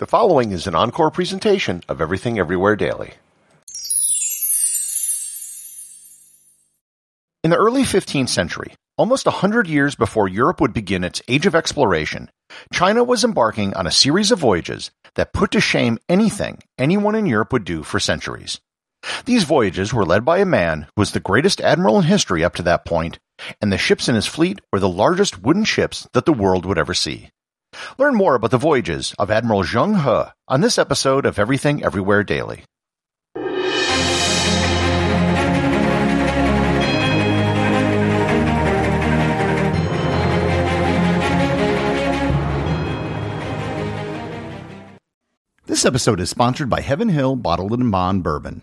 The following is an encore presentation of Everything Everywhere Daily. In the early 15th century, almost a hundred years before Europe would begin its age of exploration, China was embarking on a series of voyages that put to shame anything anyone in Europe would do for centuries. These voyages were led by a man who was the greatest admiral in history up to that point, and the ships in his fleet were the largest wooden ships that the world would ever see. Learn more about the voyages of Admiral Zheng He on this episode of Everything Everywhere Daily. This episode is sponsored by Heaven Hill Bottled in Bond Bourbon.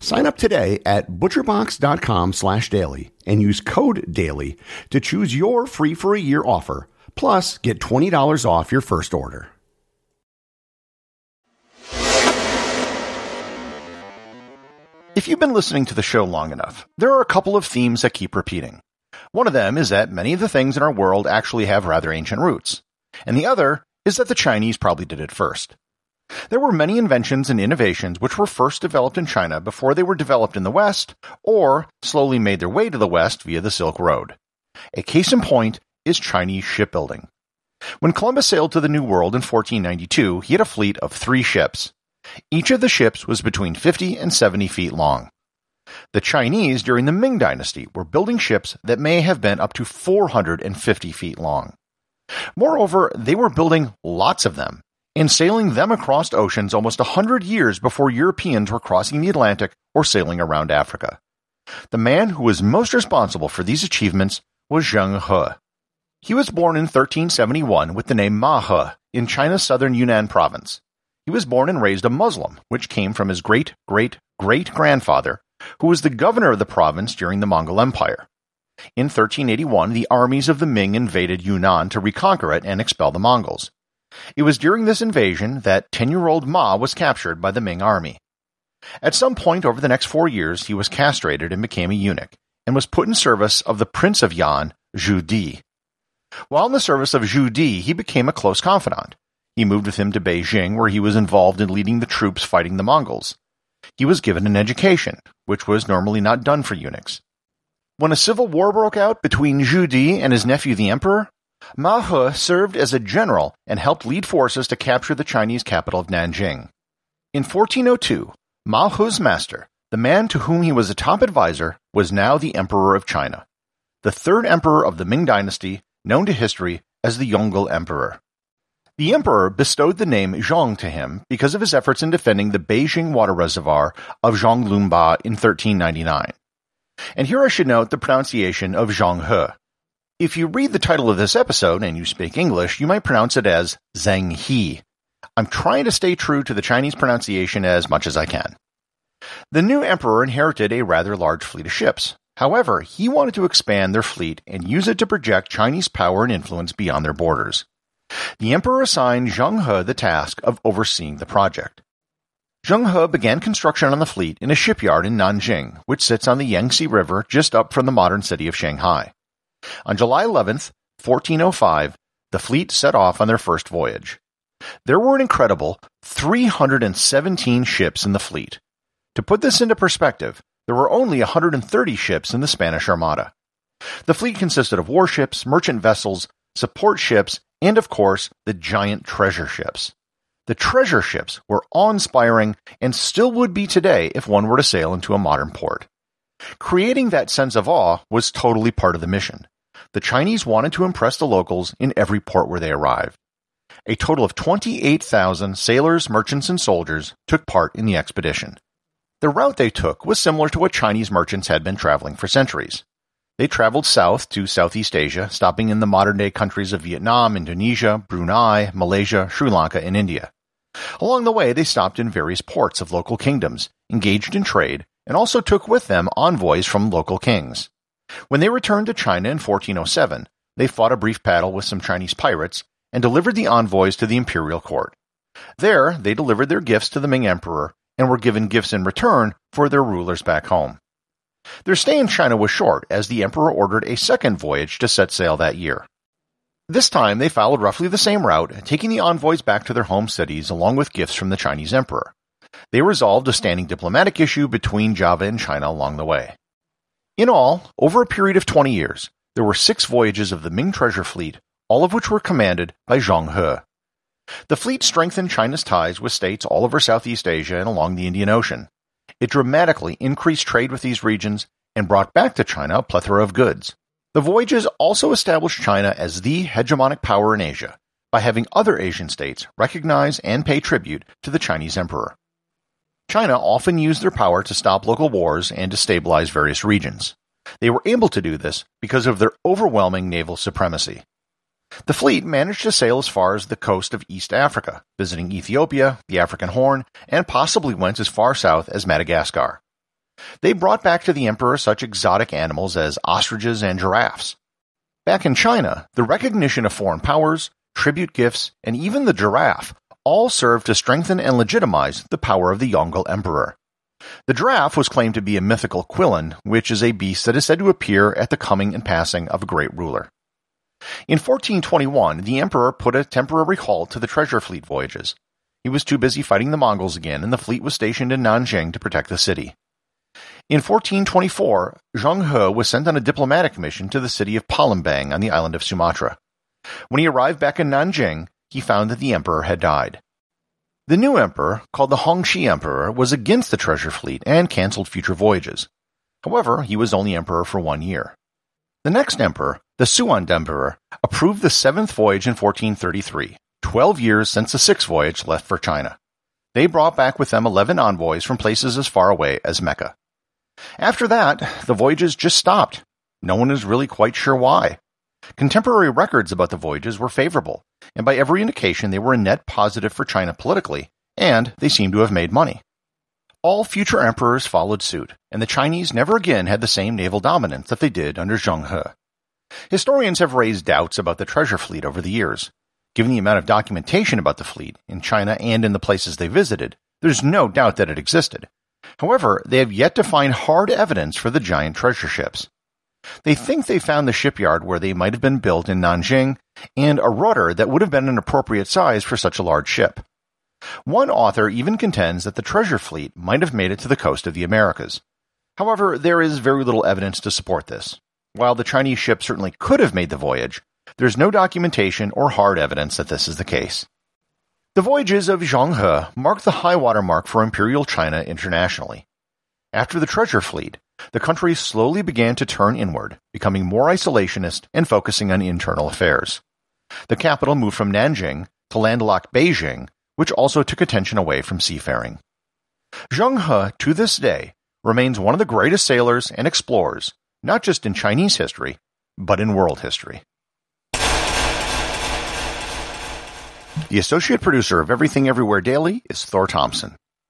Sign up today at butcherbox.com slash daily and use code DAILY to choose your free for a year offer. Plus, get $20 off your first order. If you've been listening to the show long enough, there are a couple of themes that keep repeating. One of them is that many of the things in our world actually have rather ancient roots. And the other is that the Chinese probably did it first. There were many inventions and innovations which were first developed in China before they were developed in the West, or slowly made their way to the West via the Silk Road. A case in point is Chinese shipbuilding. When Columbus sailed to the New World in 1492, he had a fleet of three ships. Each of the ships was between 50 and 70 feet long. The Chinese during the Ming Dynasty were building ships that may have been up to 450 feet long. Moreover, they were building lots of them and sailing them across oceans almost a hundred years before Europeans were crossing the Atlantic or sailing around Africa. The man who was most responsible for these achievements was Zheng He. He was born in 1371 with the name Ma He in China's southern Yunnan province. He was born and raised a Muslim, which came from his great great great grandfather, who was the governor of the province during the Mongol Empire. In 1381, the armies of the Ming invaded Yunnan to reconquer it and expel the Mongols. It was during this invasion that 10-year-old Ma was captured by the Ming army. At some point over the next four years, he was castrated and became a eunuch, and was put in service of the Prince of Yan, Zhu Di. While in the service of Zhu Di, he became a close confidant. He moved with him to Beijing, where he was involved in leading the troops fighting the Mongols. He was given an education, which was normally not done for eunuchs. When a civil war broke out between Zhu Di and his nephew the emperor, Ma He served as a general and helped lead forces to capture the Chinese capital of Nanjing. In 1402, Ma He's master, the man to whom he was a top advisor, was now the Emperor of China, the third emperor of the Ming dynasty, known to history as the Yongle Emperor. The emperor bestowed the name Zheng to him because of his efforts in defending the Beijing water reservoir of Zhenglunba in 1399. And here I should note the pronunciation of Zheng He. If you read the title of this episode and you speak English, you might pronounce it as Zheng He. I'm trying to stay true to the Chinese pronunciation as much as I can. The new emperor inherited a rather large fleet of ships. However, he wanted to expand their fleet and use it to project Chinese power and influence beyond their borders. The emperor assigned Zheng He the task of overseeing the project. Zheng He began construction on the fleet in a shipyard in Nanjing, which sits on the Yangtze River just up from the modern city of Shanghai. On July 11th, 1405, the fleet set off on their first voyage. There were an incredible 317 ships in the fleet. To put this into perspective, there were only 130 ships in the Spanish Armada. The fleet consisted of warships, merchant vessels, support ships, and of course, the giant treasure ships. The treasure ships were awe-inspiring and still would be today if one were to sail into a modern port. Creating that sense of awe was totally part of the mission. The Chinese wanted to impress the locals in every port where they arrived. A total of 28,000 sailors, merchants, and soldiers took part in the expedition. The route they took was similar to what Chinese merchants had been traveling for centuries. They traveled south to Southeast Asia, stopping in the modern day countries of Vietnam, Indonesia, Brunei, Malaysia, Sri Lanka, and India. Along the way, they stopped in various ports of local kingdoms, engaged in trade, and also took with them envoys from local kings. When they returned to China in 1407, they fought a brief battle with some Chinese pirates and delivered the envoys to the imperial court. There, they delivered their gifts to the Ming emperor and were given gifts in return for their rulers back home. Their stay in China was short, as the emperor ordered a second voyage to set sail that year. This time they followed roughly the same route, taking the envoys back to their home cities along with gifts from the Chinese emperor. They resolved a standing diplomatic issue between Java and China along the way. In all, over a period of 20 years, there were six voyages of the Ming treasure fleet, all of which were commanded by Zheng He. The fleet strengthened China's ties with states all over Southeast Asia and along the Indian Ocean. It dramatically increased trade with these regions and brought back to China a plethora of goods. The voyages also established China as the hegemonic power in Asia by having other Asian states recognize and pay tribute to the Chinese emperor. China often used their power to stop local wars and to stabilize various regions. They were able to do this because of their overwhelming naval supremacy. The fleet managed to sail as far as the coast of East Africa, visiting Ethiopia, the African Horn, and possibly went as far south as Madagascar. They brought back to the emperor such exotic animals as ostriches and giraffes. Back in China, the recognition of foreign powers, tribute gifts, and even the giraffe all served to strengthen and legitimize the power of the Yongle emperor. The giraffe was claimed to be a mythical qilin, which is a beast that is said to appear at the coming and passing of a great ruler. In 1421, the emperor put a temporary halt to the treasure fleet voyages. He was too busy fighting the Mongols again, and the fleet was stationed in Nanjing to protect the city. In 1424, Zheng He was sent on a diplomatic mission to the city of Palembang on the island of Sumatra. When he arrived back in Nanjing, he found that the emperor had died. The new emperor, called the Hongxi Emperor, was against the treasure fleet and cancelled future voyages. However, he was only emperor for one year. The next emperor, the Suan Emperor, approved the seventh voyage in 1433, twelve years since the sixth voyage left for China. They brought back with them eleven envoys from places as far away as Mecca. After that, the voyages just stopped. No one is really quite sure why. Contemporary records about the voyages were favorable, and by every indication they were a net positive for China politically, and they seem to have made money. All future emperors followed suit, and the Chinese never again had the same naval dominance that they did under Zheng He. Historians have raised doubts about the treasure fleet over the years. Given the amount of documentation about the fleet in China and in the places they visited, there's no doubt that it existed. However, they have yet to find hard evidence for the giant treasure ships. They think they found the shipyard where they might have been built in Nanjing and a rudder that would have been an appropriate size for such a large ship. One author even contends that the treasure fleet might have made it to the coast of the Americas. However, there is very little evidence to support this. While the Chinese ship certainly could have made the voyage, there's no documentation or hard evidence that this is the case. The voyages of Zheng He marked the high water mark for Imperial China internationally. After the treasure fleet, the country slowly began to turn inward, becoming more isolationist and focusing on internal affairs. The capital moved from Nanjing to landlocked Beijing which also took attention away from seafaring. Zheng He, to this day, remains one of the greatest sailors and explorers, not just in Chinese history, but in world history. The associate producer of Everything Everywhere Daily is Thor Thompson.